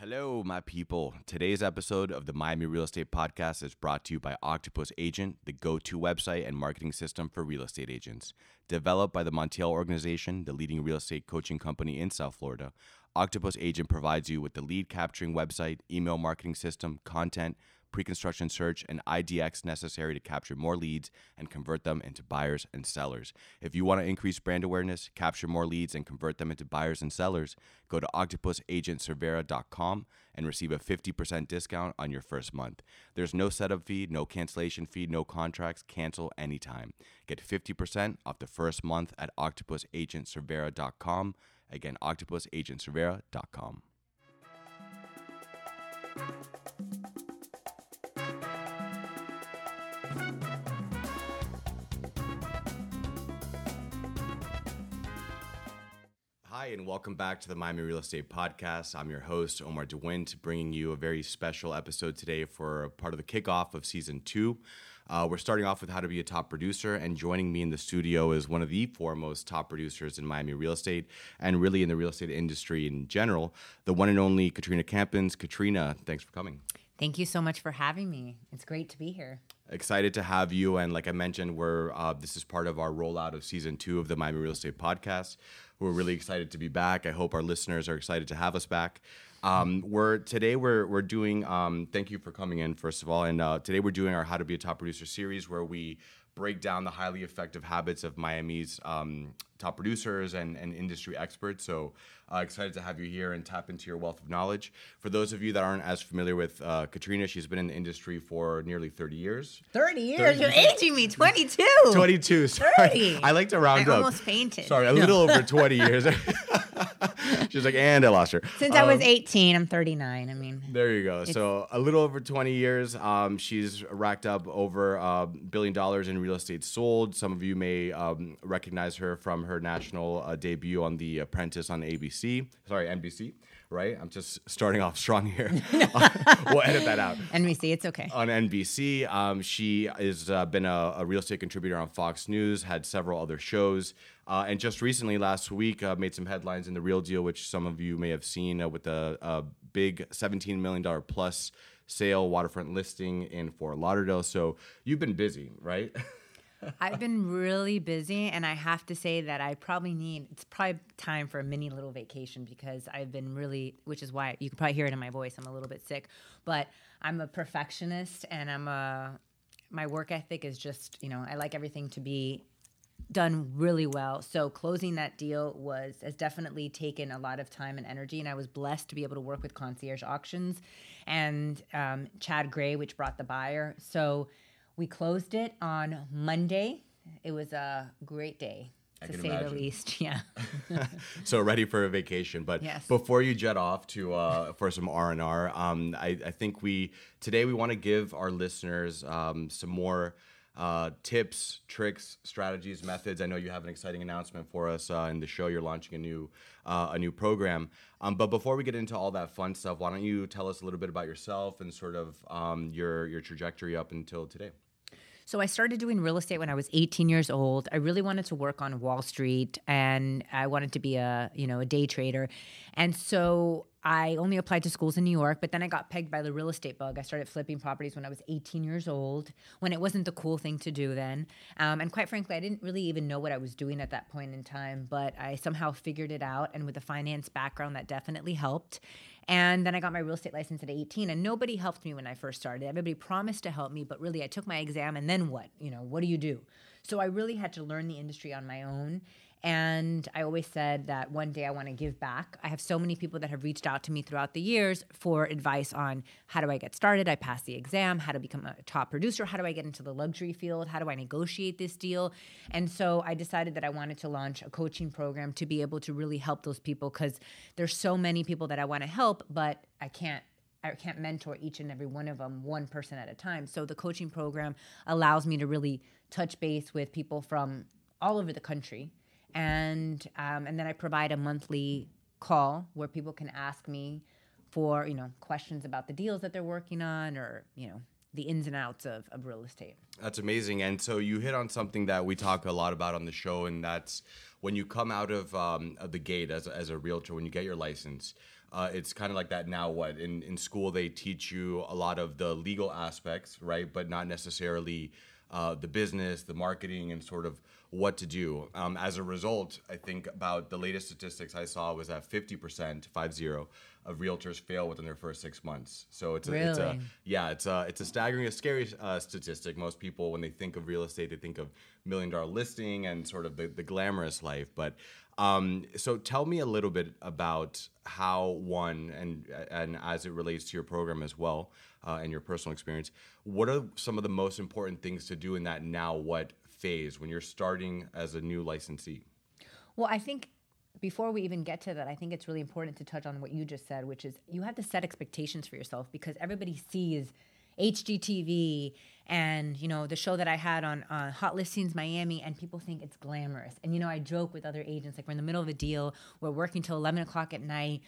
Hello, my people. Today's episode of the Miami Real Estate Podcast is brought to you by Octopus Agent, the go to website and marketing system for real estate agents. Developed by the Montiel Organization, the leading real estate coaching company in South Florida, Octopus Agent provides you with the lead capturing website, email marketing system, content, pre construction search, and IDX necessary to capture more leads and convert them into buyers and sellers. If you want to increase brand awareness, capture more leads, and convert them into buyers and sellers, go to octopusagentcervera.com and receive a 50% discount on your first month. There's no setup fee, no cancellation fee, no contracts, cancel anytime. Get 50% off the first month at octopusagentcervera.com. Again, octopusagentcervera.com. Hi, and welcome back to the Miami Real Estate Podcast. I'm your host, Omar DeWint, bringing you a very special episode today for part of the kickoff of season two. Uh, we're starting off with how to be a top producer, and joining me in the studio is one of the foremost top producers in Miami real estate and really in the real estate industry in general, the one and only Katrina Campins. Katrina, thanks for coming. Thank you so much for having me. It's great to be here. Excited to have you, and like I mentioned, we're uh, this is part of our rollout of season two of the Miami Real Estate Podcast. We're really excited to be back. I hope our listeners are excited to have us back. Um, we're today we're we're doing. Um, thank you for coming in first of all, and uh, today we're doing our How to Be a Top Producer series where we break down the highly effective habits of Miami's um, top producers and, and industry experts. So uh, excited to have you here and tap into your wealth of knowledge. For those of you that aren't as familiar with uh, Katrina, she's been in the industry for nearly 30 years. 30 years? 30 You're aging me. 22. 22. Sorry. 30. I like to round I up. I almost fainted. Sorry, a little over 20 years. She's like, and I lost her. Since um, I was um, 18, I'm 39. I mean, there you go. So a little over 20 years. Um, she's racked up over a uh, billion dollars in real estate sold. Some of you may um, recognize her from her national uh, debut on The Apprentice on ABC. Sorry, NBC right? I'm just starting off strong here. we'll edit that out. NBC, it's okay. On NBC, um, she has uh, been a, a, real estate contributor on Fox News, had several other shows, uh, and just recently, last week, uh, made some headlines in the Real Deal, which some of you may have seen uh, with a, a big $17 million plus sale waterfront listing in Fort Lauderdale. So you've been busy, right? I've been really busy, and I have to say that I probably need. It's probably time for a mini little vacation because I've been really, which is why you can probably hear it in my voice. I'm a little bit sick, but I'm a perfectionist, and I'm a. My work ethic is just, you know, I like everything to be done really well. So closing that deal was has definitely taken a lot of time and energy, and I was blessed to be able to work with Concierge Auctions and um, Chad Gray, which brought the buyer. So we closed it on Monday. It was a great day to say imagine. the least. Yeah. so ready for a vacation, but yes. before you jet off to uh, for some R and R, um, I think we today we want to give our listeners um, some more. Uh, tips, tricks, strategies, methods. I know you have an exciting announcement for us uh, in the show. You're launching a new uh, a new program. Um, but before we get into all that fun stuff, why don't you tell us a little bit about yourself and sort of um, your your trajectory up until today? So I started doing real estate when I was 18 years old. I really wanted to work on Wall Street and I wanted to be a, you know, a day trader. And so I only applied to schools in New York, but then I got pegged by the real estate bug. I started flipping properties when I was 18 years old, when it wasn't the cool thing to do then. Um, and quite frankly, I didn't really even know what I was doing at that point in time, but I somehow figured it out. And with a finance background, that definitely helped. And then I got my real estate license at 18, and nobody helped me when I first started. Everybody promised to help me, but really, I took my exam, and then what? You know, what do you do? So I really had to learn the industry on my own. And I always said that one day I want to give back. I have so many people that have reached out to me throughout the years for advice on how do I get started? I pass the exam, how to become a top producer, how do I get into the luxury field, how do I negotiate this deal? And so I decided that I wanted to launch a coaching program to be able to really help those people because there's so many people that I want to help, but I can't I can't mentor each and every one of them one person at a time. So the coaching program allows me to really touch base with people from all over the country and um, and then I provide a monthly call where people can ask me for you know questions about the deals that they're working on or you know the ins and outs of, of real estate. That's amazing. And so you hit on something that we talk a lot about on the show, and that's when you come out of, um, of the gate as, as a realtor, when you get your license. Uh, it's kind of like that now. What in, in school they teach you a lot of the legal aspects, right? But not necessarily uh, the business, the marketing, and sort of what to do. Um, as a result, I think about the latest statistics I saw was that 50%, five zero, of realtors fail within their first six months. So it's a, really? it's a yeah, it's a it's a staggering, a scary uh, statistic. Most people, when they think of real estate, they think of million dollar listing and sort of the, the glamorous life. But um, so tell me a little bit about how one and and as it relates to your program as well uh, and your personal experience. What are some of the most important things to do in that now what phase when you're starting as a new licensee? Well, I think before we even get to that, I think it's really important to touch on what you just said, which is you have to set expectations for yourself because everybody sees HGTV and you know the show that I had on uh, Hot Listings Miami, and people think it's glamorous. And you know I joke with other agents like we're in the middle of a deal, we're working till eleven o'clock at night.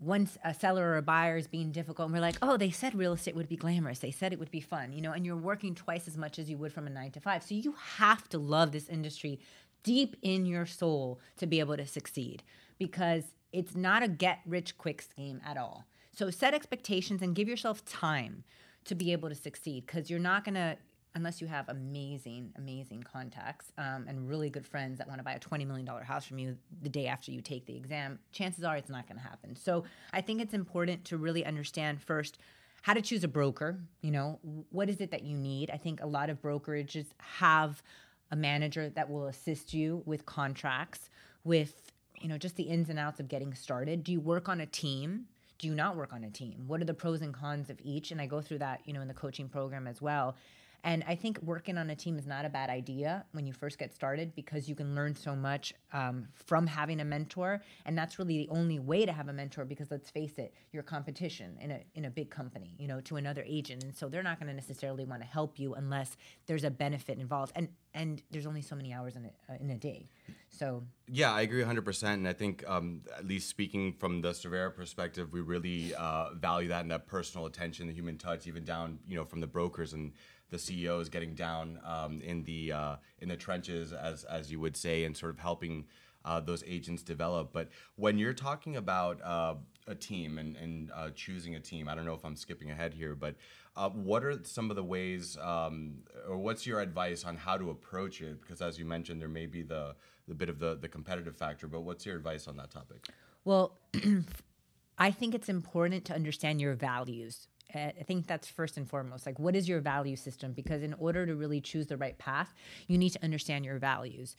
Once a seller or a buyer is being difficult, and we're like, oh, they said real estate would be glamorous. They said it would be fun, you know, and you're working twice as much as you would from a nine to five. So you have to love this industry deep in your soul to be able to succeed because it's not a get rich quick scheme at all. So set expectations and give yourself time to be able to succeed because you're not going to unless you have amazing amazing contacts um, and really good friends that want to buy a $20 million house from you the day after you take the exam chances are it's not going to happen so i think it's important to really understand first how to choose a broker you know what is it that you need i think a lot of brokerages have a manager that will assist you with contracts, with you know just the ins and outs of getting started. Do you work on a team? Do you not work on a team? What are the pros and cons of each? And I go through that, you know, in the coaching program as well. And I think working on a team is not a bad idea when you first get started because you can learn so much um, from having a mentor. And that's really the only way to have a mentor because let's face it, your competition in a, in a big company, you know, to another agent. And so they're not going to necessarily want to help you unless there's a benefit involved. And, and there's only so many hours in a, uh, in a day. So yeah, I agree 100%. And I think, um, at least speaking from the Cervera perspective, we really uh, value that and that personal attention, the human touch, even down, you know, from the brokers and the CEO is getting down um, in the uh, in the trenches, as as you would say, and sort of helping uh, those agents develop. But when you're talking about uh, a team and, and uh, choosing a team, I don't know if I'm skipping ahead here, but uh, what are some of the ways, um, or what's your advice on how to approach it? Because as you mentioned, there may be the the bit of the the competitive factor, but what's your advice on that topic? Well. I think it's important to understand your values I think that's first and foremost. Like, what is your value system? Because in order to really choose the right path, you need to understand your values.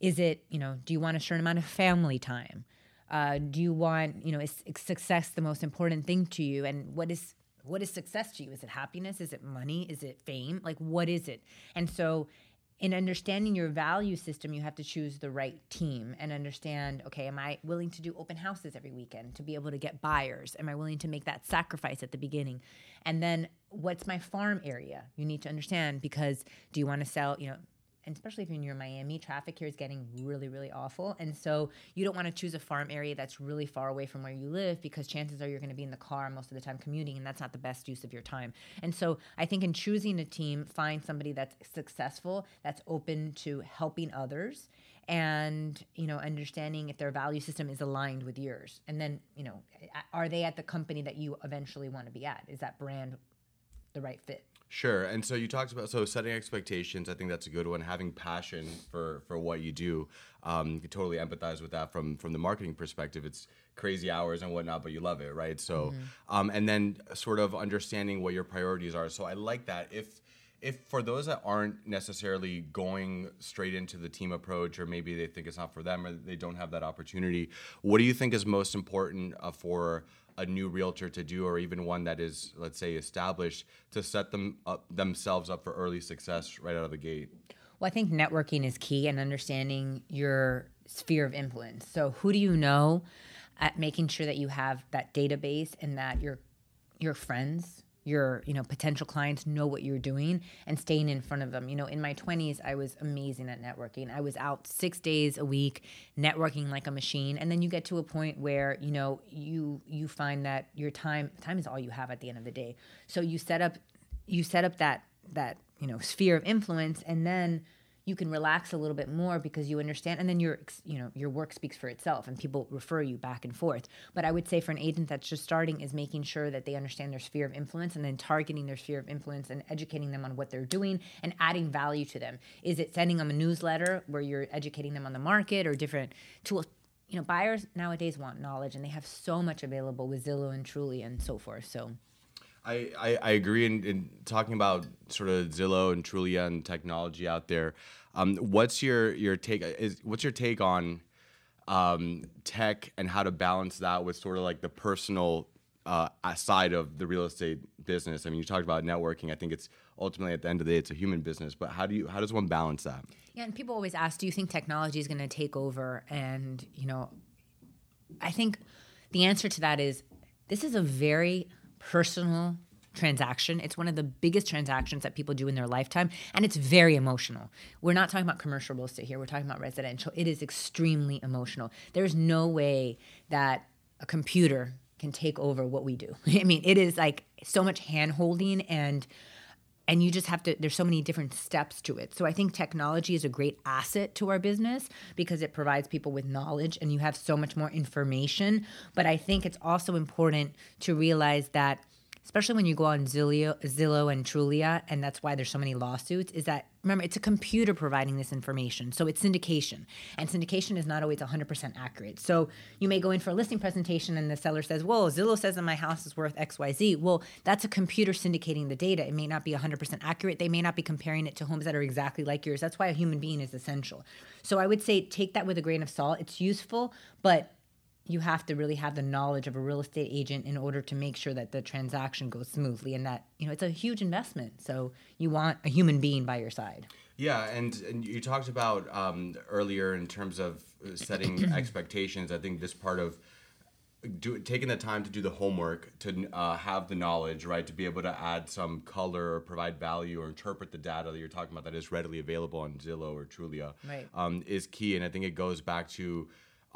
Is it, you know, do you want a certain amount of family time? Uh, do you want, you know, is success the most important thing to you? And what is what is success to you? Is it happiness? Is it money? Is it fame? Like, what is it? And so in understanding your value system, you have to choose the right team and understand okay, am I willing to do open houses every weekend to be able to get buyers? Am I willing to make that sacrifice at the beginning? And then what's my farm area? You need to understand because do you want to sell, you know, and especially if you're near Miami, traffic here is getting really, really awful. And so you don't want to choose a farm area that's really far away from where you live because chances are you're going to be in the car most of the time commuting, and that's not the best use of your time. And so I think in choosing a team, find somebody that's successful, that's open to helping others and you know understanding if their value system is aligned with yours and then you know are they at the company that you eventually want to be at is that brand the right fit Sure. And so you talked about so setting expectations. I think that's a good one. Having passion for for what you do. Um, you can totally empathize with that from from the marketing perspective. It's crazy hours and whatnot, but you love it, right? So, mm-hmm. um, and then sort of understanding what your priorities are. So I like that. If if for those that aren't necessarily going straight into the team approach, or maybe they think it's not for them, or they don't have that opportunity, what do you think is most important uh, for a new realtor to do, or even one that is, let's say, established, to set them up themselves up for early success right out of the gate? Well, I think networking is key and understanding your sphere of influence. So, who do you know? At making sure that you have that database and that your your friends your you know potential clients know what you're doing and staying in front of them. You know in my 20s i was amazing at networking. I was out six days a week networking like a machine. And then you get to a point where you know you you find that your time time is all you have at the end of the day. So you set up you set up that that you know sphere of influence and then you can relax a little bit more because you understand and then your you know your work speaks for itself and people refer you back and forth. But i would say for an agent that's just starting is making sure that they understand their sphere of influence and then targeting their sphere of influence and educating them on what they're doing and adding value to them. Is it sending them a newsletter where you're educating them on the market or different tools you know buyers nowadays want knowledge and they have so much available with zillow and trulia and so forth so. I, I, I agree in, in talking about sort of Zillow and Trulia and technology out there. Um, what's your your take? Is what's your take on um, tech and how to balance that with sort of like the personal uh, side of the real estate business? I mean, you talked about networking. I think it's ultimately at the end of the day, it's a human business. But how do you how does one balance that? Yeah, and people always ask, do you think technology is going to take over? And you know, I think the answer to that is this is a very personal transaction. It's one of the biggest transactions that people do in their lifetime, and it's very emotional. We're not talking about commercial real estate here, we're talking about residential. It is extremely emotional. There's no way that a computer can take over what we do. I mean, it is like so much hand holding and and you just have to there's so many different steps to it so i think technology is a great asset to our business because it provides people with knowledge and you have so much more information but i think it's also important to realize that especially when you go on Zillow, Zillow and Trulia, and that's why there's so many lawsuits, is that remember it's a computer providing this information, so it's syndication, and syndication is not always 100% accurate. So you may go in for a listing presentation, and the seller says, "Well, Zillow says that my house is worth X, Y, Z." Well, that's a computer syndicating the data. It may not be 100% accurate. They may not be comparing it to homes that are exactly like yours. That's why a human being is essential. So I would say take that with a grain of salt. It's useful, but you have to really have the knowledge of a real estate agent in order to make sure that the transaction goes smoothly and that you know it's a huge investment. So you want a human being by your side. Yeah and, and you talked about um, earlier in terms of setting expectations. I think this part of do, taking the time to do the homework to uh, have the knowledge right to be able to add some color or provide value or interpret the data that you're talking about that is readily available on zillow or trulia right. um, is key. And i think it goes back to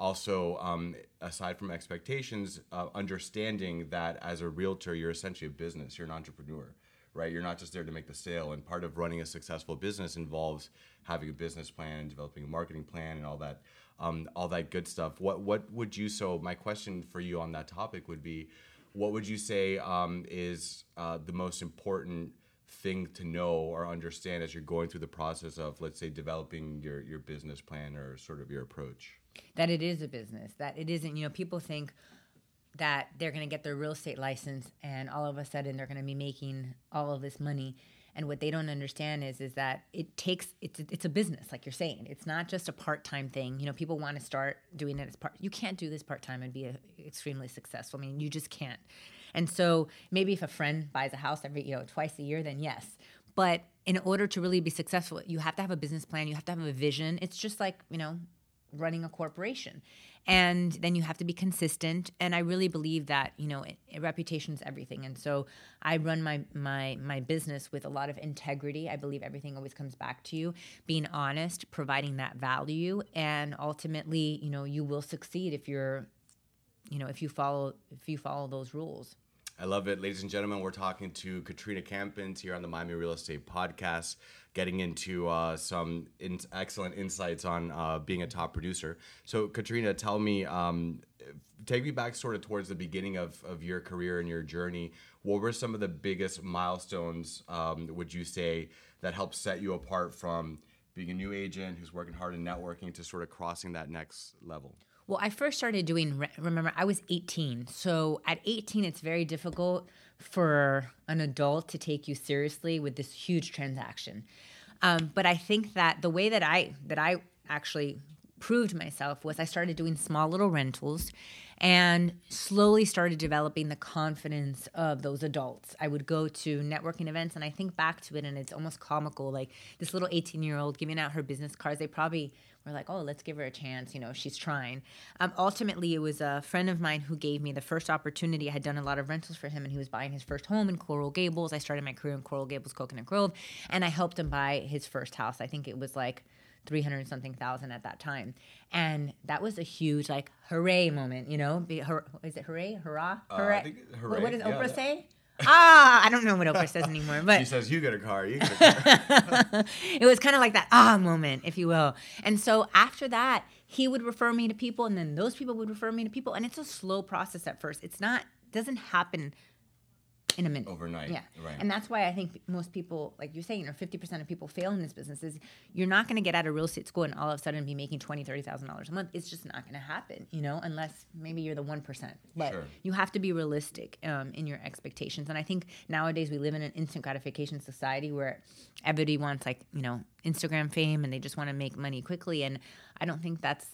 also um, aside from expectations uh, understanding that as a realtor you're essentially a business you're an entrepreneur right? You're not just there to make the sale and part of running a successful business involves having a business plan and developing a marketing plan and all that um, all that good stuff. What what would you so my question for you on that topic would be what would you say um, is uh, the most important thing to know or understand as you're going through the process of let's say developing your your business plan or sort of your approach that it is a business, that it isn't, you know, people think that they're going to get their real estate license and all of a sudden they're going to be making all of this money. And what they don't understand is is that it takes it's it's a business like you're saying. It's not just a part-time thing. You know people want to start doing it as part you can't do this part-time and be a, extremely successful. I mean you just can't. And so maybe if a friend buys a house every you know twice a year then yes. But in order to really be successful you have to have a business plan. You have to have a vision. It's just like you know running a corporation. And then you have to be consistent. And i really believe that you know reputation is everything. And so i run my my my business with a lot of integrity. I believe everything always comes back to you. Being honest providing that value and ultimately you know you will succeed if you're you know if you follow if you follow those rules I love it. Ladies and gentlemen, we're talking to Katrina Campins here on the Miami Real Estate Podcast, getting into uh, some in- excellent insights on uh, being a top producer. So, Katrina, tell me, um, take me back sort of towards the beginning of, of your career and your journey. What were some of the biggest milestones, um, would you say, that helped set you apart from being a new agent who's working hard in networking to sort of crossing that next level? Well, I first started doing, remember, I was 18. So at 18, it's very difficult for an adult to take you seriously with this huge transaction. Um, but I think that the way that I that I actually proved myself was I started doing small little rentals and slowly started developing the confidence of those adults. I would go to networking events and I think back to it and it's almost comical like this little 18 year old giving out her business cards. They probably were like, oh, let's give her a chance. You know, she's trying. Um, ultimately, it was a friend of mine who gave me the first opportunity. I had done a lot of rentals for him, and he was buying his first home in Coral Gables. I started my career in Coral Gables, Coconut Grove, and I helped him buy his first house. I think it was like 300 something thousand at that time. And that was a huge, like, hooray moment, you know? Be, hur- is it hooray? Hurrah? Uh, hooray? I think hooray. What does yeah, Oprah yeah. say? ah, I don't know what Oprah says anymore, but She says, "You get a car. You get a car." it was kind of like that ah moment, if you will. And so after that, he would refer me to people, and then those people would refer me to people, and it's a slow process at first. It's not doesn't happen in a minute. Overnight, Yeah. right. And that's why I think most people, like you're saying, or 50% of people fail in this business is you're not going to get out of real estate school and all of a sudden be making $20,000, $30,000 a month. It's just not going to happen, you know, unless maybe you're the 1%. But Sure. you have to be realistic um, in your expectations. And I think nowadays we live in an instant gratification society where everybody wants like, you know, Instagram fame and they just want to make money quickly. And I don't think that's,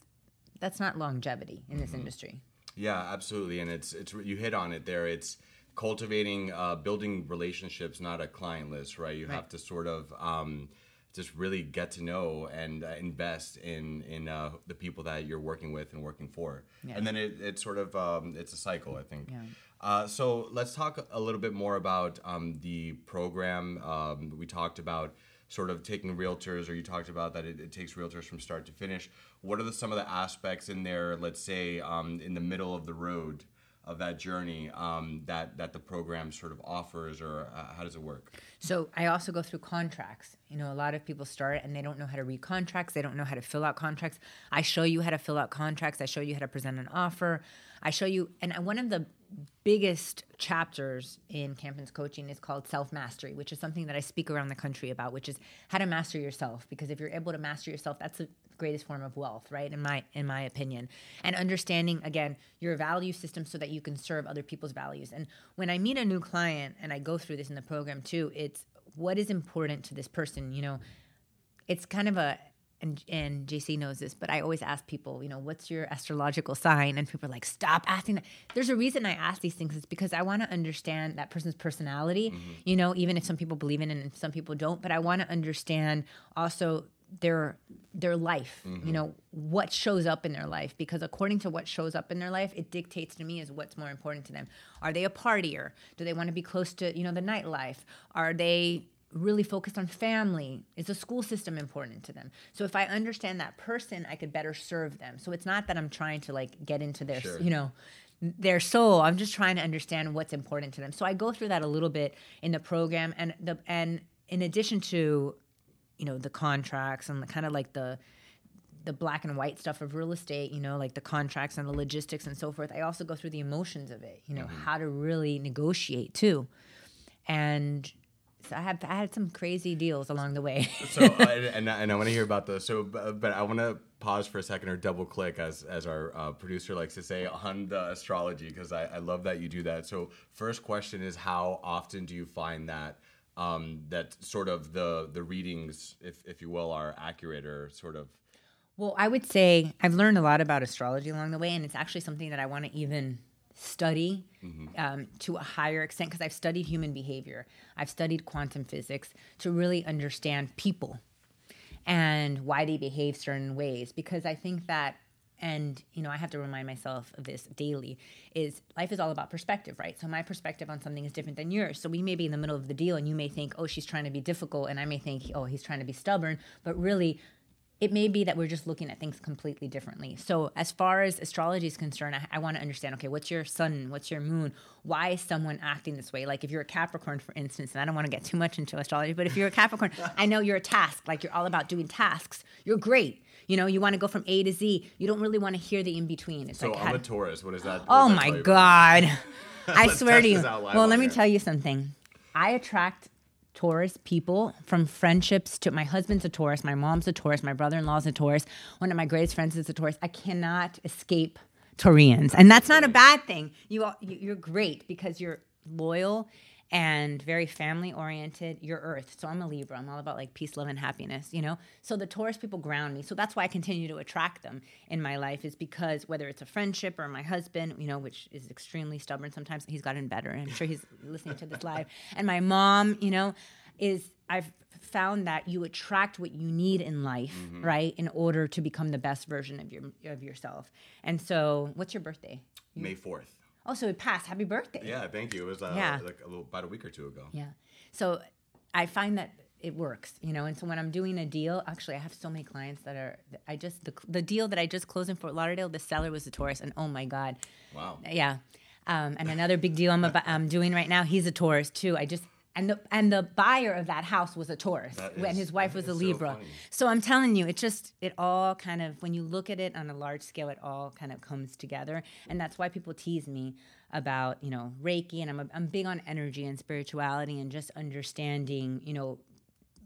that's not longevity in Mm-hmm. this industry. Yeah, absolutely, and it's it's you hit on it there. It's cultivating, uh, building relationships, not a client list, right? You Right. have to sort of um, just really get to know and uh, invest in in uh, the people that you're working with and working for, Yeah. and then it, it's sort of um, it's a cycle, I think. Yeah. Uh, so let's talk a little bit more about um, the program. Um, we talked about sort of taking realtors, or you talked about that it, it takes realtors from start to finish. What are the, some of the aspects in there, let's say, um, in the middle of the road of that journey um, that, that the program sort of offers, or uh, how does it work? So I also go through contracts. You know, a lot of people start and they don't know how to read contracts. They don't know how to fill out contracts. I show you how to fill out contracts. I show you how to present an offer. I show you, and one of the biggest chapters in Campins coaching is called self mastery, which is something that I speak around the country about, which is how to master yourself. Because if you're able to master yourself, that's the greatest form of wealth, right? In my in my opinion, and understanding again your value system so that you can serve other people's values. And when I meet a new client, and I go through this in the program too, it's what is important to this person. You know, it's kind of a and and JC knows this, but I always ask people, you know, what's your astrological sign? And people are like, stop asking that. There's a reason I ask these things. It's because I want to understand that person's personality. Mm-hmm. You know, even if some people believe in it and some people don't, but I want to understand also their their life. You mm-hmm. know, what shows up in their life because according to what shows up in their life, it dictates to me is what's more important to them. Are they a partier? Do they want to be close to you know the nightlife? Are they really focused on family? Is the school system important to them? So if I understand that person, I could better serve them. So it's not that I'm trying to like get into their, Sure. you know, their soul. I'm just trying to understand what's important to them. So I go through that a little bit in the program and the and in addition to, you know, the contracts and the kind of like the the black and white stuff of real estate, you know, like the contracts and the logistics and so forth. I also go through the emotions of it, you know, mm-hmm. how to really negotiate too. And I have I had some crazy deals along the way. So, uh, and, and I want to hear about those. So, but, but I want to pause for a second or double click, as as our uh, producer likes to say, on the astrology because I, I love that you do that. So, first question is, how often do you find that um, that sort of the the readings, if if you will, are accurate or sort of Well, I would say I've learned a lot about astrology along the way, and it's actually something that I want to even study um, to a higher extent because I've studied human behavior. I've studied quantum physics to really understand people and why they behave certain ways. Because I think that, and you know, I have to remind myself of this daily: is life is all about perspective, right? So my perspective on something is different than yours. So we may be in the middle of the deal, and you may think, "Oh, she's trying to be difficult," and I may think, "Oh, he's trying to be stubborn," but really it may be that we're just looking at things completely differently. So, as far as astrology is concerned, I, I want to understand okay, what's your sun? What's your moon? Why is someone acting this way? Like, if you're a Capricorn, for instance, and I don't want to get too much into astrology, but if you're a Capricorn, I know you're a task, like you're all about doing tasks. You're great. You know, you want to go from A to Z. You don't really want to hear the in between. So. like, I'm a Taurus. What is that? what Oh my tell you about me? God. I swear to you. this out live Well, let me tell you something. I attract Taurus people from friendships to my husband's a Taurus, my mom's a Taurus, my brother in law's a Taurus, one of my greatest friends is a Taurus. I cannot escape Taurians. And that's not a bad thing. You, all- you you're great because you're loyal and very family oriented. You're Earth. So I'm a Libra. I'm all about like peace, love, and happiness, you know? So the Taurus people ground me. So that's why I continue to attract them in my life, is because whether it's a friendship or my husband, you know, which is extremely stubborn sometimes, he's gotten better. And I'm sure he's listening to this live. And my mom, you know, is I've found that you attract what you need in life, mm-hmm. right, in order to become the best version of your of yourself. And so, what's your birthday? May fourth. Oh, so it passed. Happy birthday. Yeah, thank you. It was uh, Yeah. like a little, about a week or two ago. Yeah. So I find that it works, you know. And so when I'm doing a deal, actually, I have so many clients that are. I just the the deal that I just closed in Fort Lauderdale, the seller was a Taurus, and oh my god, Wow. yeah. Um, and another big deal I'm, about, I'm doing right now, he's a Taurus too. I just and the and the buyer of that house was a Taurus, and his wife was a is so Libra. So I'm telling you, it just it all kind of when you look at it on a large scale, it all kind of comes together, and that's why people tease me about you know Reiki, and I'm a, I'm big on energy and spirituality and just understanding you know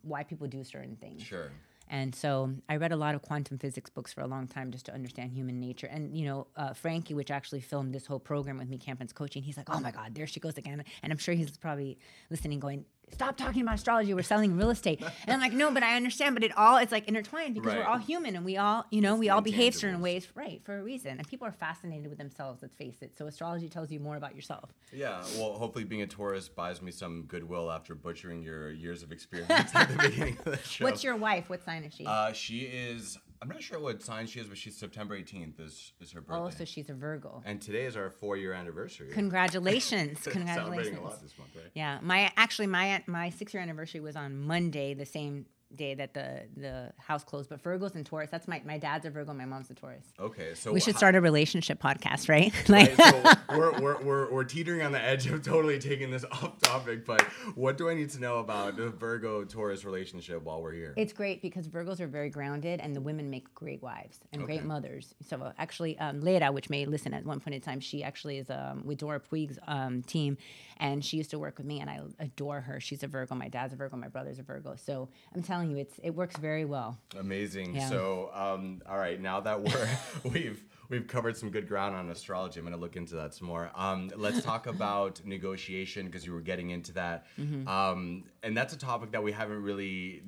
why people do certain things. Sure. And so I read a lot of quantum physics books for a long time just to understand human nature. And, you know, uh, Frankie, which actually filmed this whole program with me, Campins Coaching, he's like, oh my God, there she goes again. And I'm sure he's probably listening, going, stop talking about astrology. We're selling real estate. And I'm like, no, but I understand. But it all is like intertwined because we're all human and we all, you know, we all behave certain ways, right, for a reason. And people are fascinated with themselves, let's face it. So astrology tells you more about yourself. Yeah, well, hopefully being a Taurus buys me some goodwill after butchering your years of experience at the beginning of the show. What's your wife? What sign is she? Uh, she is. I'm not sure what sign she is, but she's September 18th is is her oh, birthday. oh, so she's a Virgo. and today is our four year anniversary. Congratulations. Congratulations! Celebrating a lot this month, right? Yeah, my actually my my six year anniversary was on Monday, the same day that the the house closed. But Virgos and Taurus, that's my my dad's a Virgo, my mom's a Taurus. Okay, so We should ho- start a relationship podcast, right? like, Right, so we're, we're, we're, we're teetering on the edge of totally taking this off topic, but what do I need to know about the Virgo Taurus relationship while we're here? it's great because Virgos are very grounded, and the women make great wives and great mothers. So actually, um, Leira, which may listen at one point in time, she actually is um, with Dora Puig's um, team, and she used to work with me, and I adore her. She's a Virgo. My dad's a Virgo. My brother's a Virgo. So I'm telling you, it's it works very well. Amazing. Yeah. So, um, all right, now that we're we've we've covered some good ground on astrology, I'm going to look into that some more. Um, let's talk about negotiation because you were getting into that, Mm-hmm. um, and that's a topic that we haven't really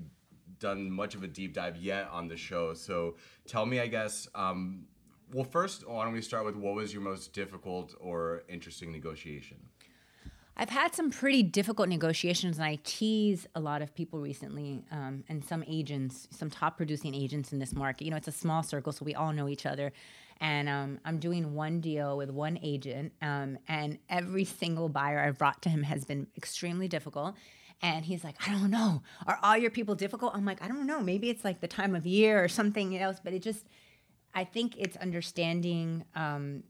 done much of a deep dive yet on the show. So, tell me, I guess. Um, well, first, why don't we start with what was your most difficult or interesting negotiation? I've had some pretty difficult negotiations, and I tease a lot of people recently, um, and some agents, some top producing agents in this market. You know, it's a small circle, so we all know each other. And um, I'm doing one deal with one agent, um, and every single buyer I've brought to him has been extremely difficult. And he's like, I don't know. Are all your people difficult? I'm like, I don't know. Maybe it's like the time of year or something else, but it just, I think it's understanding um,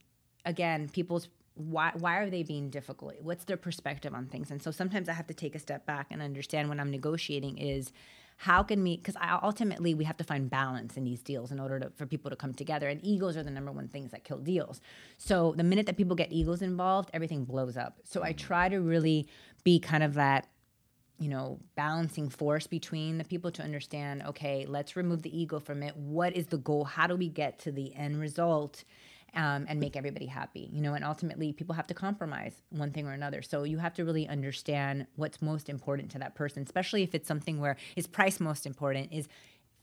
again people's why why are they being difficult? What's their perspective on things? And so sometimes i have to take a step back and understand when i'm negotiating is how can we because ultimately we have to find balance in these deals in order to, for people to come together. And egos are the number one things that kill deals. So the minute that people get egos involved everything blows up. So i mm. try to really be kind of that you know, balancing force between the people to understand, okay, let's remove the ego from it. What is the goal? How do we get to the end result um, and make everybody happy? You know, and ultimately people have to compromise one thing or another. So you have to really understand what's most important to that person, especially if it's something where is price most important, is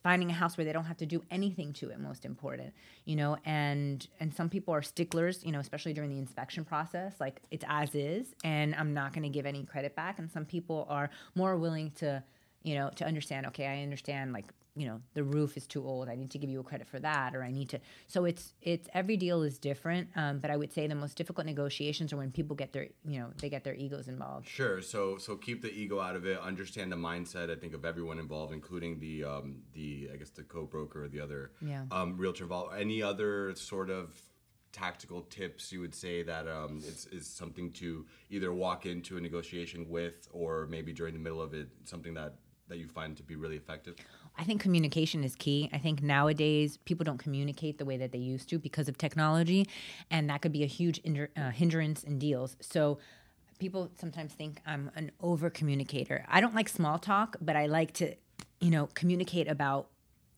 finding a house where they don't have to do anything to it most important you know and and some people are sticklers you know especially during the inspection process like it's as is and i'm not going to give any credit back and some people are more willing to you know to understand okay i understand like you know the roof is too old i need to give you a credit for that or i need to so it's it's every deal is different um, but i would say the most difficult negotiations are when people get their you know they get their egos involved Sure. So so keep the ego out of it. Understand the mindset. I think of everyone involved, including the um, the I guess the co-broker or the other Yeah. um, realtor involved. Any other sort of tactical tips you would say that um, is, is something to either walk into a negotiation with, or maybe during the middle of it, something that that you find to be really effective? I think communication is key. I think nowadays people don't communicate the way that they used to because of technology, and that could be a huge uh, hindrance in deals. So people sometimes think I'm an over communicator. I don't like small talk, but I like to, you know, communicate about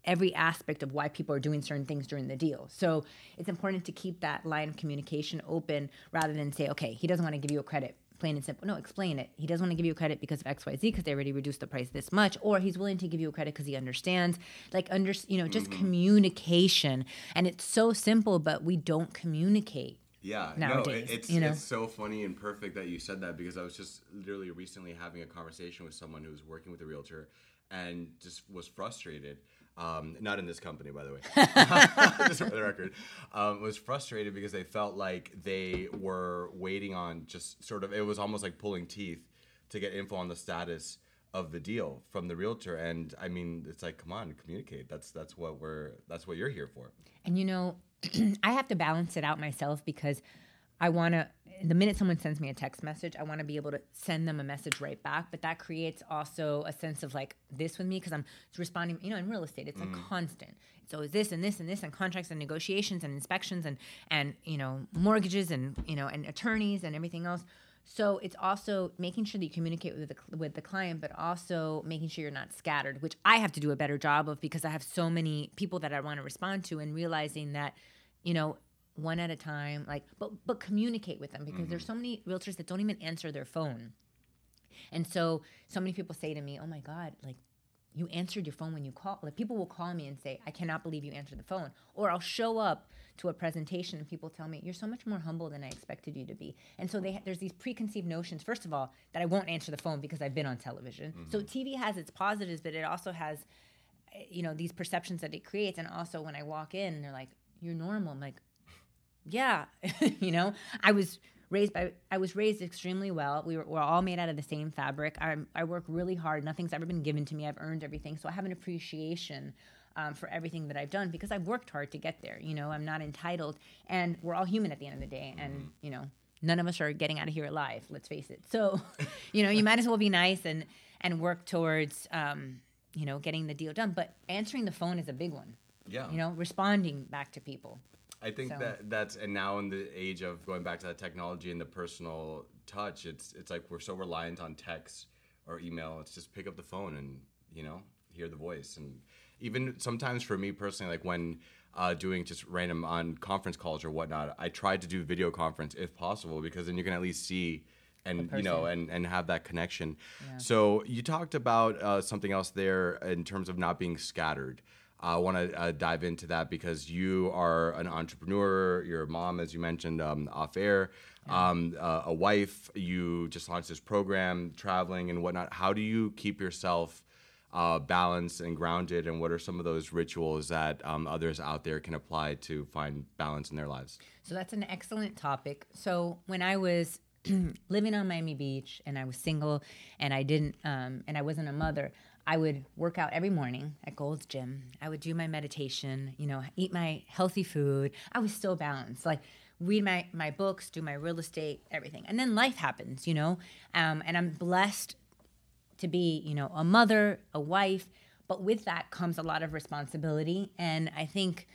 every aspect of why people are doing certain things during the deal. So it's important to keep that line of communication open rather than say, okay, he doesn't want to give you a credit. Plain and simple. No, explain it. He doesn't want to give you a credit because of X, Y, Z because they already reduced the price this much, or he's willing to give you a credit because he understands. Like under, you know, just mm-hmm. communication. And it's so simple, but we don't communicate. Yeah, nowadays, no, it's you know? it's so funny and perfect that you said that because I was just literally recently having a conversation with someone who was working with a realtor and just was frustrated. Um, not in this company, by the way. just for the record, um, was frustrated because they felt like they were waiting on just sort of. It was almost like pulling teeth to get info on the status of the deal from the realtor. And I mean, it's like, come on, communicate. That's that's what we're that's what you're here for. And you know, I have to balance it out myself because I want to, the minute someone sends me a text message, I want to be able to send them a message right back. But that creates also a sense of like this with me because I'm responding. You know, in real estate, it's mm. a constant. So is this and this and this and contracts and negotiations and inspections and and you know mortgages and you know and attorneys and everything else. So it's also making sure that you communicate with the with the client, but also making sure you're not scattered, which I have to do a better job of because I have so many people that I want to respond to, and realizing that, you know, one at a time, like, but but communicate with them because mm-hmm. there's so many realtors that don't even answer their phone, and so so many people say to me, "Oh my God, like." You answered your phone when you call. Like people will call me and say, "I cannot believe you answered the phone," or I'll show up to a presentation and people tell me you're so much more humble than I expected you to be. And so they, there's these preconceived notions first of all that I won't answer the phone because I've been on television. Mm-hmm. So TV has its positives but it also has you know these perceptions that it creates and also when I walk in they're like you're normal. I'm like yeah, you know, I was raised by I was raised extremely well. We were, we're all made out of the same fabric. I, I work really hard. Nothing's ever been given to me. I've earned everything. So I have an appreciation um, for everything that I've done because I've worked hard to get there. You know, I'm not entitled, and we're all human at the end of the day. And mm-hmm. you know, none of us are getting out of here alive. Let's face it. So, you know, you might as well be nice and and work towards um, you know getting the deal done. But answering the phone is a big one. Yeah. You know, responding back to people. I think so. that that's and now in the age of going back to that technology and the personal touch, it's it's like we're so reliant on text or email. It's just pick up the phone and you know hear the voice and even sometimes for me personally, like when uh, doing just random on conference calls or whatnot, I try to do video conference if possible because then you can at least see and you know and and have that connection. Yeah. So you talked about uh, something else there in terms of not being scattered. I want to uh, dive into that because you are an entrepreneur. You're mom, as you mentioned um, off air, yeah. um, uh, a wife. You just launched this program, traveling and whatnot. How do you keep yourself uh, balanced and grounded, and what are some of those rituals that um, others out there can apply to find balance in their lives? So that's an excellent topic. So when I was living on Miami Beach and I was single and I didn't um, and I wasn't a mother, I would work out every morning at Gold's Gym. I would do my meditation, you know, eat my healthy food. I was still balanced. Like read my my books, do my real estate, everything. And then life happens, you know. Um, and I'm blessed to be, you know, a mother, a wife, but with that comes a lot of responsibility. And I think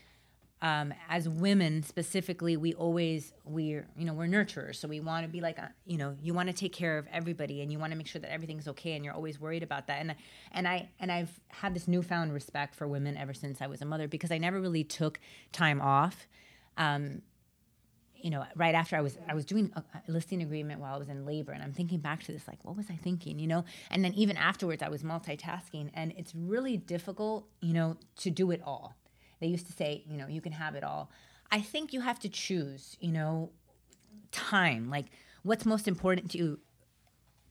um, as women specifically, we always we're you know we're nurturers, so we want to be like a, you know you want to take care of everybody, and you want to make sure that everything's okay, and you're always worried about that. And and I and I've had this newfound respect for women ever since I was a mother because I never really took time off. Um, you know, right after I was I was doing a, listing agreement while I was in labor, and I'm thinking back to this, like, what was I thinking, you know? And then even afterwards, I was multitasking, and it's really difficult, you know, to do it all. They used to say, you know, you can have it all. I think you have to choose, you know, time, like what's most important to you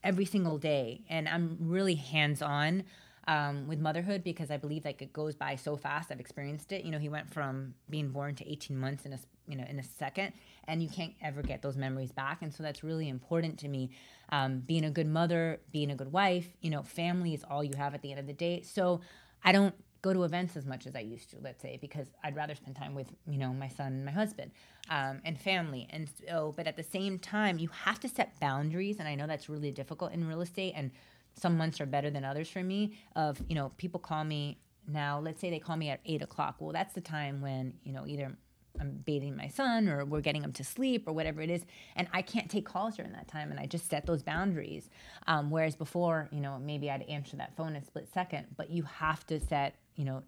every single day. And I'm really hands on um, with motherhood because I believe like it goes by so fast. I've experienced it. You know, he went from being born to 18 months in a you know in a second, and you can't ever get those memories back. And so that's really important to me. Um, being a good mother, being a good wife. You know, family is all you have at the end of the day. So I don't go to events as much as I used to, let's say, because I'd rather spend time with, you know, my son and my husband um, and family. And so, but at the same time, you have to set boundaries. And I know that's really difficult in real estate. And some months are better than others for me of you know people call me now let's say they call me at eight o'clock well that's the time when you know either i'm bathing my son or we're getting him to sleep or whatever it is and i can't take calls during that time and i just set those boundaries um, whereas before you know maybe i'd answer that phone in a split second but you have to set you know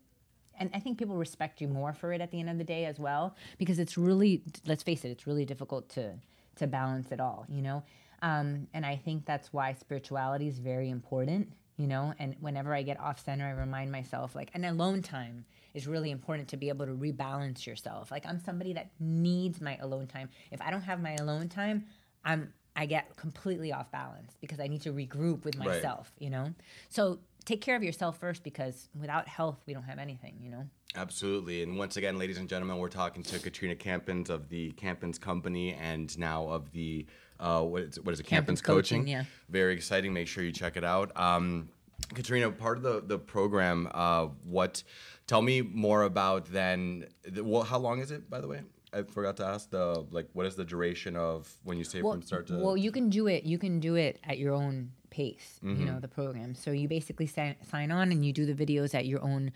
and I think people respect you more for it at the end of the day as well because it's really let's face it it's really difficult to to balance it all you know um, and I think that's why spirituality is very important, you know. And whenever I get off center, I remind myself, like, and alone time is really important to be able to rebalance yourself. Like, I'm somebody that needs my alone time. If I don't have my alone time, I'm I get completely off balance because I need to regroup with myself, right. you know? So take care of yourself first because without health, we don't have anything, you know? Absolutely. And once again, ladies and gentlemen, we're talking to Katrina Campins of the Campins Company and now of the uh, what is, what is it? Campins, Coaching. Coaching. Yeah. Very exciting. Make sure you check it out. Um, Katrina, part of the the program, uh, what? Tell me more about then. The, well, how long is it, by the way? I forgot to ask the like, what is the duration of when you say well, from start to? well, you can do it. You can do it at your own pace. You Mm-hmm. know the program. So you basically sign, sign on and you do the videos at your own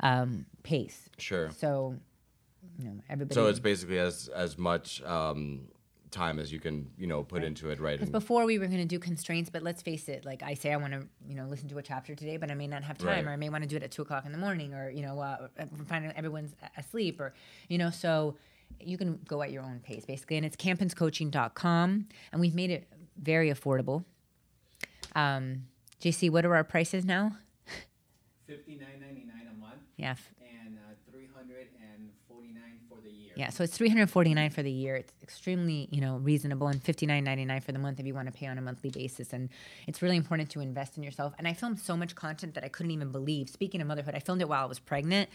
um, pace. sure. So you know everybody. So it's basically as as much um, time as you can you know put into it, right? Because before we were going to do constraints, but let's face it. Like I say, I want to, you know, listen to a chapter today, but I may not have time, Right. or I may want to do it at two o'clock in the morning, or you know, uh, finding everyone's asleep, or you know, so you can go at your own pace, basically. And it's campinscoaching.com, and we've made it very affordable. Um, JC, what are our prices now? Fifty nine ninety nine a month Yeah, and uh, three hundred and forty nine for the year. yeah. So it's three hundred forty nine for the year. It's extremely, you know, reasonable, and fifty nine ninety nine for the month if you want to pay on a monthly basis. And it's really important to invest in yourself. And I filmed so much content that I couldn't even believe. Speaking of motherhood, I filmed it while I was pregnant,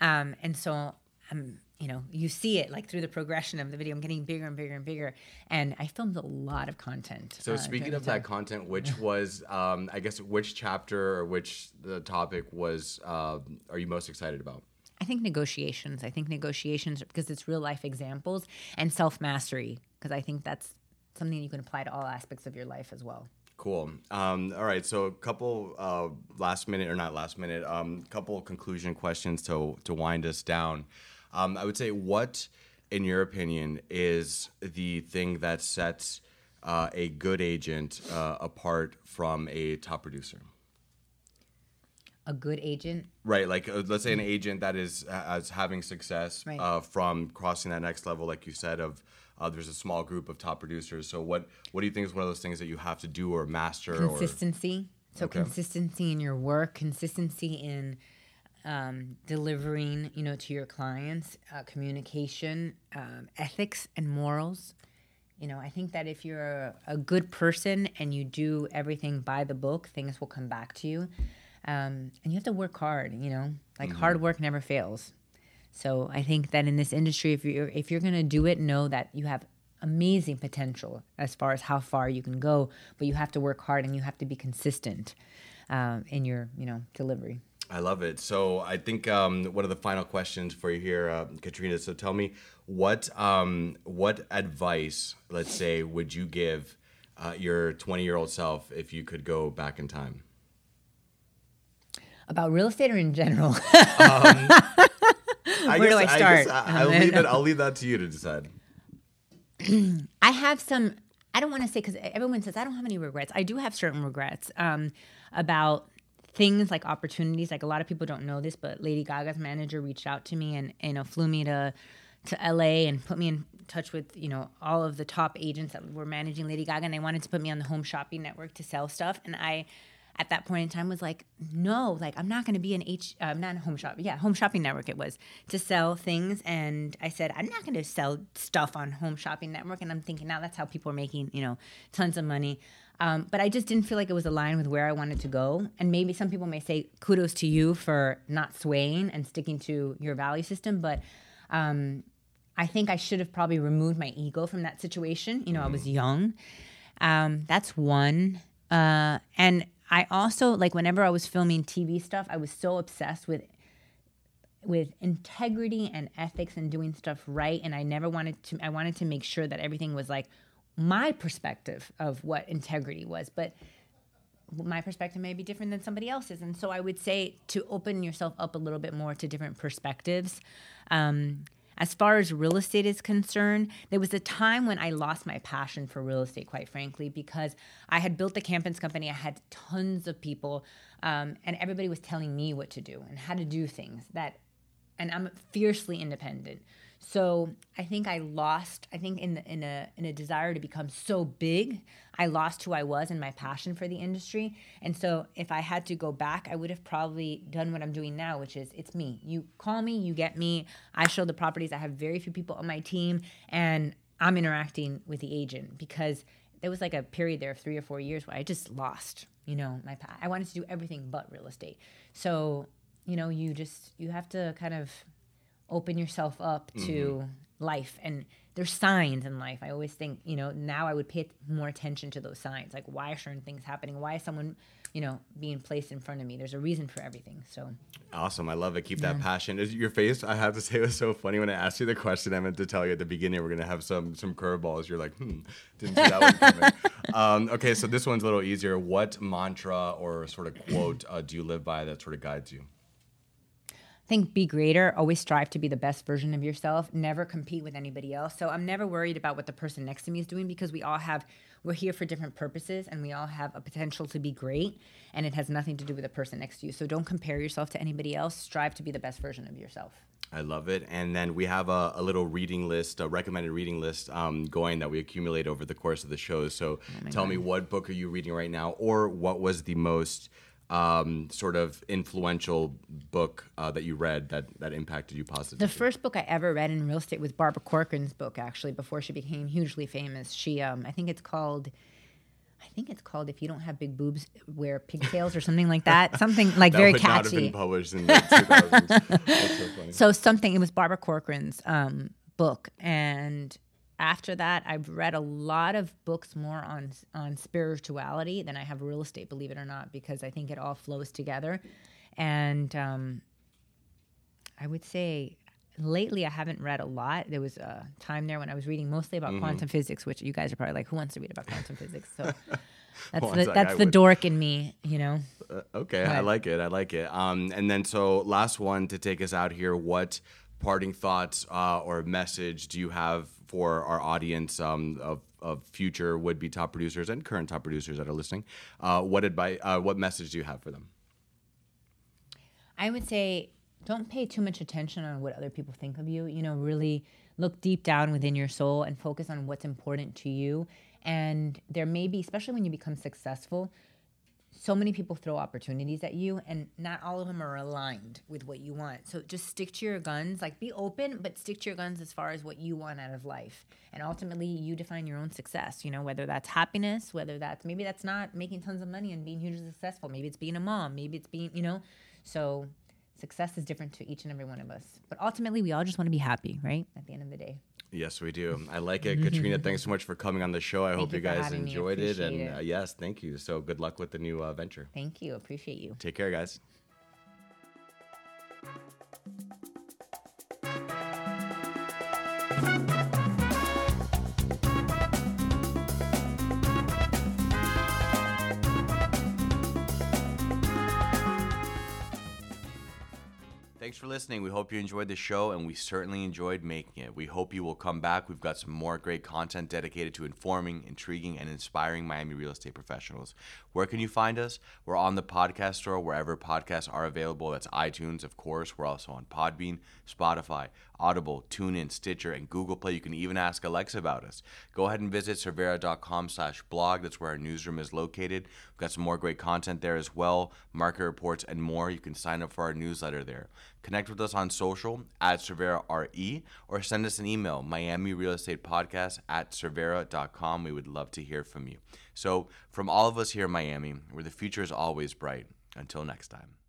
um, and so I'm, you know, you see it like through the progression of the video. I'm getting bigger and bigger and bigger, and I filmed a lot of content. So uh, speaking of that content, which was, um, I guess, which chapter or which the topic was, uh, are you most excited about? I think negotiations. I think negotiations because it's real life examples and self mastery because I think that's something you can apply to all aspects of your life as well. Cool. Um, all right. So a couple uh, last minute or not last minute, um, couple conclusion questions to to wind us down. Um, I would say, what, in your opinion, is the thing that sets uh, a good agent uh, apart from a top producer? A good agent Right, like uh, let's say an agent that is as having success Right. uh, from crossing that next level, like you said, of uh, there's a small group of top producers. So what what do you think is one of those things that you have to do or master? consistency. So Okay. consistency in your work, consistency in um, delivering, you know, to your clients, uh, communication, um, ethics, and morals. You know, I think that if you're a, a good person and you do everything by the book, things will come back to you. Um, and you have to work hard. You know, like hard work never fails. So I think that in this industry, if you're if you're gonna do it, know that you have amazing potential as far as how far you can go, but you have to work hard and you have to be consistent um, in your you know delivery. I love it. So I think um, one of the final questions for you here, uh, Katrina. So tell me what um, what advice, let's say, would you give uh, your 20 year old self if you could go back in time? About real estate or in general? I Where do I start? I, will leave it. I'll leave that to you to decide. I have some. I don't want to say because everyone says I don't have any regrets. I do have certain regrets um, about things like opportunities. Like a lot of people don't know this, but Lady Gaga's manager reached out to me and you know flew me to to LA and put me in touch with you know all of the top agents that were managing Lady Gaga, and they wanted to put me on the Home Shopping Network to sell stuff, and I. At that point in time, was like, no, like I'm not going to be an H, uh, not a home shop, yeah, home shopping network. It was to sell things, and I said I'm not going to sell stuff on Home Shopping Network. And I'm thinking now that's how people are making, you know, tons of money. Um, but I just didn't feel like it was aligned with where I wanted to go. And maybe some people may say kudos to you for not swaying and sticking to your value system. But um, I think I should have probably removed my ego from that situation. You know, I was young. Um, that's one. Uh, and I also like whenever I was filming TV stuff, I was so obsessed with with integrity and ethics and doing stuff right and I never wanted to I wanted to make sure that everything was like my perspective of what integrity was but my perspective may be different than somebody else's and so I would say to open yourself up a little bit more to different perspectives um, as far as real estate is concerned, there was a time when I lost my passion for real estate, quite frankly, because I had built the Campins company. I had tons of people, um, and everybody was telling me what to do and how to do things. That, and I'm fiercely independent. So I think I lost. I think in in a in a desire to become so big, I lost who I was and my passion for the industry. And so if I had to go back, I would have probably done what I'm doing now, which is it's me. You call me, you get me. I show the properties. I have very few people on my team, and I'm interacting with the agent because there was like a period there of three or four years where I just lost. You know, my I wanted to do everything but real estate. So you know, you just you have to kind of open yourself up to life and there's signs in life. I always think, you know, now I would pay more attention to those signs. Like why are certain things happening? Why is someone, you know, being placed in front of me? There's a reason for everything. So Awesome. I love it. Keep that passion. Is your face, I have to say, was so funny when I asked you the question. I meant to tell you at the beginning we're gonna have some some curveballs. You're like, hmm, didn't see that one coming. um, okay, so this one's a little easier. What mantra or sort of quote uh, do you live by that sort of guides you? I think be greater, always strive to be the best version of yourself, never compete with anybody else. So I'm never worried about what the person next to me is doing because we all have we're here for different purposes and we all have a potential to be great and it has nothing to do with the person next to you. So don't compare yourself to anybody else. Strive to be the best version of yourself. I love it. And then we have a, a little reading list, a recommended reading list um, going that we accumulate over the course of the show. So tell me, what book are you reading right now, or what was the most um, sort of influential book uh, that you read that, that impacted you positively? The first book I ever read in real estate was Barbara Corcoran's book, actually, before she became hugely famous. She, um, I think it's called. I think it's called "If You Don't Have Big Boobs, Wear Pigtails" or something like that. Something like that very would not have been published in the 2000s. That's so. So something. It was Barbara Corcoran's um, book, and after that, I've read a lot of books more on on spirituality than I have real estate. Believe it or not, because I think it all flows together. And um, I would say lately I haven't read a lot. There was a time there when I was reading mostly Mm-hmm. about quantum physics, which you guys are probably like, who wants to read about quantum physics? So that's One the that's I the would. dork in me, you know. Uh, okay, I like it. I like it. Um, and then, so last one to take us out here. What parting thoughts uh, or message do you have for our audience um, of, of future would-be top producers and current top producers that are listening? Uh, what advice? Uh, what message do you have for them? I would say don't pay too much attention on what other people think of you. You know, really look deep down within your soul and focus on what's important to you. And there may be, especially when you become successful, so many people throw opportunities at you, and not all of them are aligned with what you want. So just stick to your guns. Like be open, but stick to your guns as far as what you want out of life. And ultimately, you define your own success. You know, whether that's happiness, whether that's maybe that's not making tons of money and being hugely successful. Maybe it's being a mom. Maybe it's being, you know, so success is different to each and every one of us. But ultimately, we all just want to be happy, right? At the end of the day. Yes, we do. I like it, Katrina. Thanks so much for coming on the show. I hope you you guys enjoyed it, and Uh, yes, thank you. So good luck with the new uh, venture. Thank you. Appreciate you. Take care, guys. Thanks for listening. We hope you enjoyed the show, and we certainly enjoyed making it. We hope you will come back. We've got some more great content dedicated to informing, intriguing, and inspiring Miami real estate professionals. Where can you find us? We're on the podcast store wherever podcasts are available. That's iTunes, of course. We're also on Podbean, Spotify, Audible, TuneIn, Stitcher, and Google Play. You can even ask Alexa about us. Go ahead and visit cervera.com slash blog. That's where our newsroom is located. We've got some more great content there as well, market reports, and more. You can sign up for our newsletter there. Connect with us on social at Cervera RE or send us an email, Miami Real Estate Podcast at Cervera.com. We would love to hear from you. So, from all of us here in Miami, where the future is always bright, until next time.